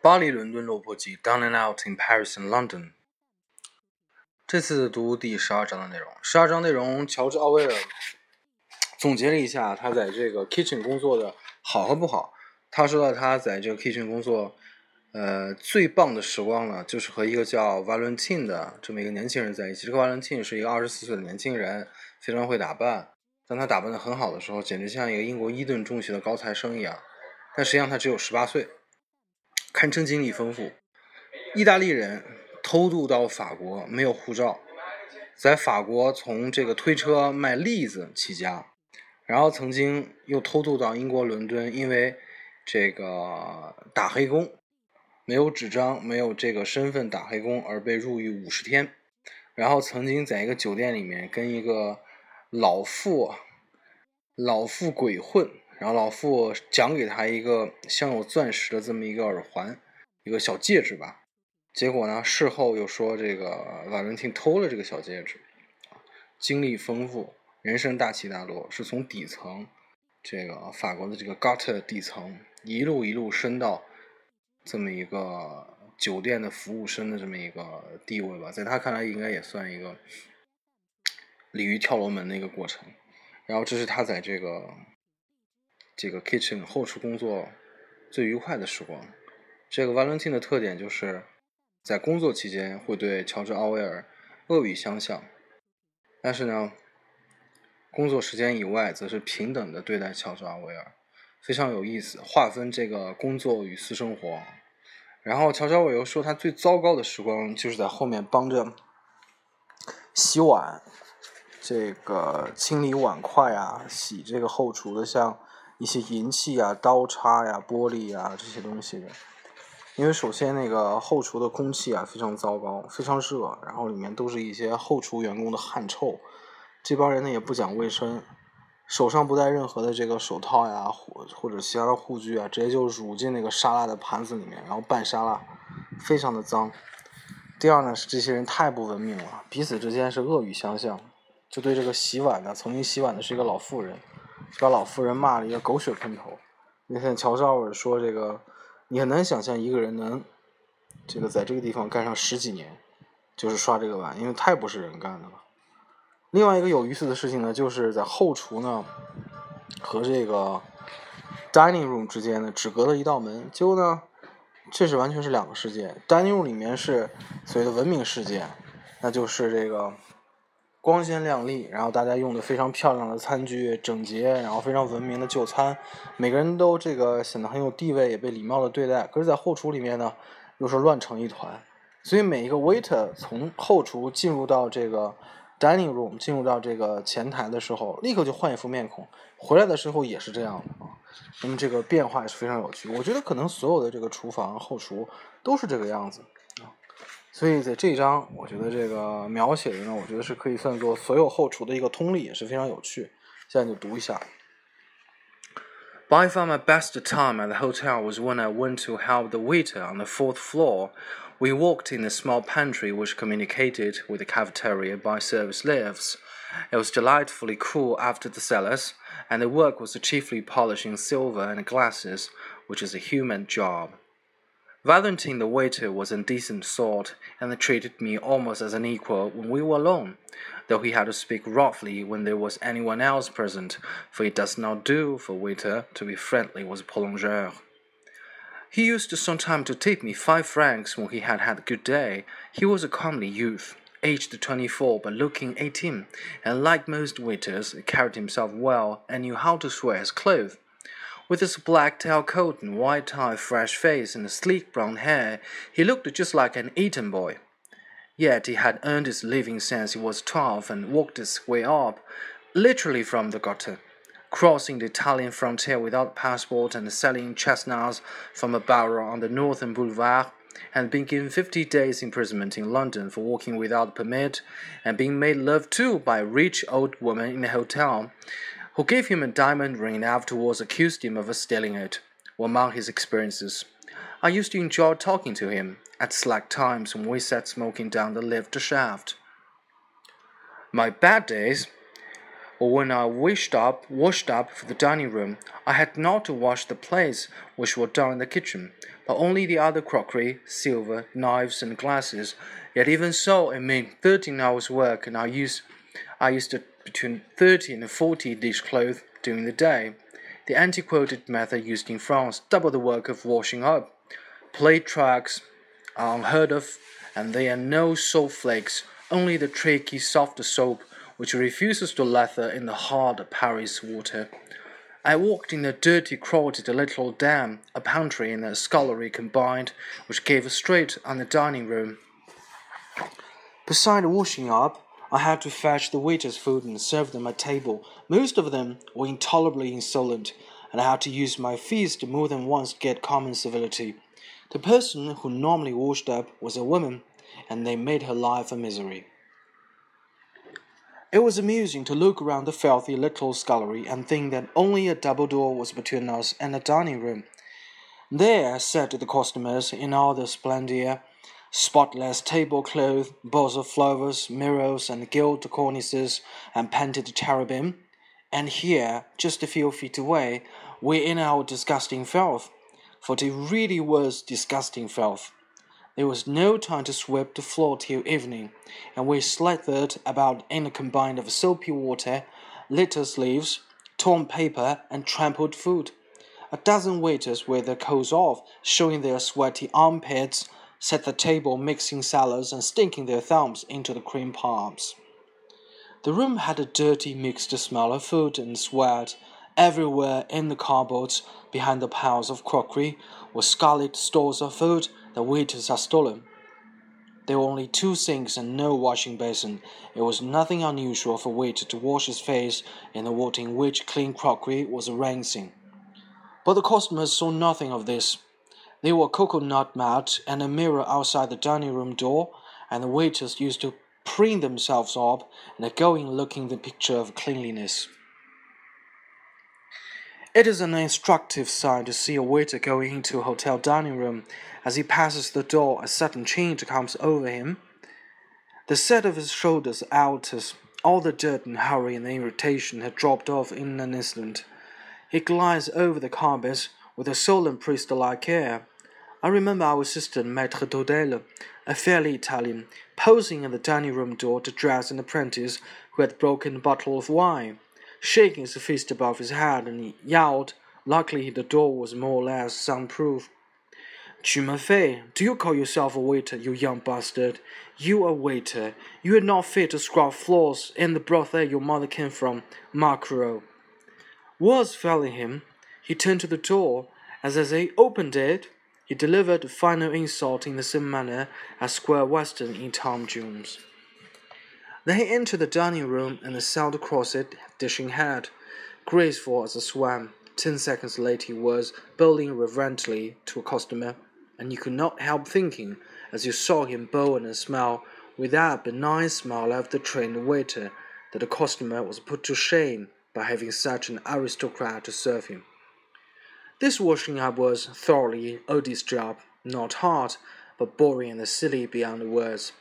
巴黎、伦敦、落魄记，Down and Out in Paris and London。这次读第十二章的内容。十二章内容，乔治·奥威尔总结了一下他在这个 Kitchen 工作的好和不好。他说到他在这个 Kitchen 工作，呃，最棒的时光呢，就是和一个叫 Valentine 的这么一个年轻人在一起。这个 Valentine 是一个二十四岁的年轻人，非常会打扮。当他打扮的很好的时候，简直像一个英国伊顿中学的高材生一样。但实际上他只有十八岁。堪称经历丰富。意大利人偷渡到法国，没有护照，在法国从这个推车卖栗子起家，然后曾经又偷渡到英国伦敦，因为这个打黑工，没有纸张，没有这个身份打黑工而被入狱五十天，然后曾经在一个酒店里面跟一个老妇老妇鬼混。然后老傅奖给他一个镶有钻石的这么一个耳环，一个小戒指吧。结果呢，事后又说这个瓦伦汀偷了这个小戒指。经历丰富，人生大起大落，是从底层，这个法国的这个 gutter 底层，一路一路升到这么一个酒店的服务生的这么一个地位吧。在他看来，应该也算一个鲤鱼跳龙门的一个过程。然后这是他在这个。这个 kitchen 后厨工作最愉快的时光。这个 Valentine 的特点就是在工作期间会对乔治·奥威尔恶语相向，但是呢，工作时间以外则是平等的对待乔治·奥威尔，非常有意思，划分这个工作与私生活。然后乔治·奥威尔说，他最糟糕的时光就是在后面帮着洗碗，这个清理碗筷啊，洗这个后厨的像。一些银器啊、刀叉呀、玻璃呀这些东西的，因为首先那个后厨的空气啊非常糟糕，非常热，然后里面都是一些后厨员工的汗臭，这帮人呢也不讲卫生，手上不带任何的这个手套呀或或者其他的护具啊，直接就乳进那个沙拉的盘子里面，然后拌沙拉，非常的脏。第二呢是这些人太不文明了，彼此之间是恶语相向，就对这个洗碗的，曾经洗碗的是一个老妇人。把老妇人骂了一个狗血喷头。那天乔治奥尔说：“这个你很难想象一个人能这个在这个地方干上十几年，就是刷这个碗，因为太不是人干的了。”另外一个有意思的事情呢，就是在后厨呢和这个 dining room 之间呢只隔了一道门，结果呢这是完全是两个世界。dining room 里面是所谓的文明世界，那就是这个。光鲜亮丽，然后大家用的非常漂亮的餐具，整洁，然后非常文明的就餐，每个人都这个显得很有地位，也被礼貌的对待。可是，在后厨里面呢，又是乱成一团。所以，每一个 waiter 从后厨进入到这个 dining room，进入到这个前台的时候，立刻就换一副面孔，回来的时候也是这样的啊。那么，这个变化也是非常有趣。我觉得可能所有的这个厨房后厨都是这个样子。所以在这一章，我觉得这个描写的呢，我觉得是可以算作所有后厨的一个通例，也是非常有趣。现在就读一下。By far my best time at the hotel was when I went to help the waiter on the fourth floor. We walked in a small pantry which communicated with the cafeteria by service lifts. It was delightfully cool after the cellars, and the work was chiefly polishing silver and glasses, which is a human job. Valentine the waiter was a decent sort, and treated me almost as an equal when we were alone, though he had to speak roughly when there was anyone else present, for it does not do for waiter to be friendly with a prolongeur. He used sometimes to tip me five francs when he had had a good day. He was a comely youth, aged twenty-four but looking eighteen, and like most waiters, carried himself well and knew how to swear his clothes. With his black tailcoat and white tie, fresh face, and sleek brown hair, he looked just like an Eton boy. Yet he had earned his living since he was twelve and worked his way up, literally from the gutter, crossing the Italian frontier without passport and selling chestnuts from a barrel on the northern boulevard, and being given fifty days' imprisonment in London for walking without permit, and being made love to by a rich old woman in a hotel who gave him a diamond ring and afterwards accused him of stealing it, were among his experiences. I used to enjoy talking to him at slack times when we sat smoking down the lift shaft. My bad days or when I wished up, washed up for the dining room, I had not to wash the plates which were done in the kitchen, but only the other crockery, silver, knives, and glasses. Yet even so, it meant thirteen hours' work, and I used, I used between thirty and forty dishcloths during the day. The antiquated method used in France doubled the work of washing up. Plate tracks are unheard of, and there are no soap flakes, only the tricky soft soap which refuses to lather in the hard Paris water. I walked in a dirty, crowded little den, a pantry and a scullery combined, which gave a straight on the dining room. Beside washing up, I had to fetch the waiters' food and serve them at table. Most of them were intolerably insolent, and I had to use my fist more than once to get common civility. The person who normally washed up was a woman, and they made her life a misery. It was amusing to look around the filthy little scullery and think that only a double door was between us and the dining room. There sat the customers in all their splendor, spotless tablecloth, bowls of flowers, mirrors, and gilt cornices, and painted cherubim. And here, just a few feet away, we in our disgusting filth, for it really was disgusting filth. There was no time to sweep the floor till evening, and we slathered about in a combine of soapy water, litter leaves, torn paper, and trampled food. A dozen waiters with their coats off, showing their sweaty armpits, set the table mixing salads and sticking their thumbs into the cream palms. The room had a dirty mixed smell of food and sweat. Everywhere in the cupboards, behind the piles of crockery, were scarlet stores of food the waiters had stolen. There were only two sinks and no washing basin. It was nothing unusual for a waiter to wash his face in the water in which clean crockery was rinsing. But the customers saw nothing of this. There were cocoanut mat and a mirror outside the dining room door, and the waiters used to preen themselves up and go in looking the picture of cleanliness. It is an instructive sign to see a waiter going into a hotel dining room. As he passes the door, a sudden change comes over him. The set of his shoulders alters. All the dirt and hurry and irritation had dropped off in an instant. He glides over the carpet with a solemn priest-like air. I remember our assistant, Maître d'Hôtel, a fairly Italian, posing at the dining room door to dress an apprentice who had broken a bottle of wine shaking his fist above his head, and he yelled. Luckily, the door was more or less soundproof. Tu me? Do you call yourself a waiter, you young bastard? You a waiter? You are not fit to scrub floors in the broth that your mother came from, Maquereau. Was failing him, he turned to the door, as as he opened it, he delivered the final insult in the same manner as Squire Weston in Tom Jones. Then he entered the dining room and sailed across it, dishing head, graceful as a swan. Ten seconds later he was bowing reverently to a customer, and you could not help thinking, as you saw him bow and smile with that benign smile of the trained waiter, that the customer was put to shame by having such an aristocrat to serve him. This washing up was thoroughly odious job, not hard, but boring and silly beyond words.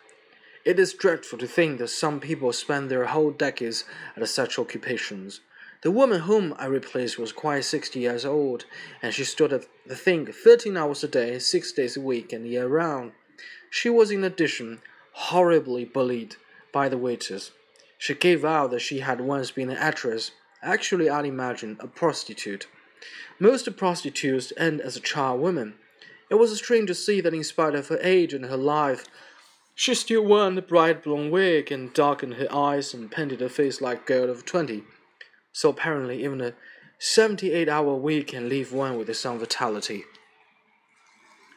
It is dreadful to think that some people spend their whole decades at such occupations. The woman whom I replaced was quite sixty years old, and she stood at the thing thirteen hours a day, six days a week, and year round. She was, in addition, horribly bullied by the waiters. She gave out that she had once been an actress, actually, I'd imagine, a prostitute. Most prostitutes end as a charwomen. It was strange to see that, in spite of her age and her life, she still wore the bright blonde wig and darkened her eyes and painted her face like a girl of twenty. So apparently, even a seventy-eight hour week can leave one with some vitality.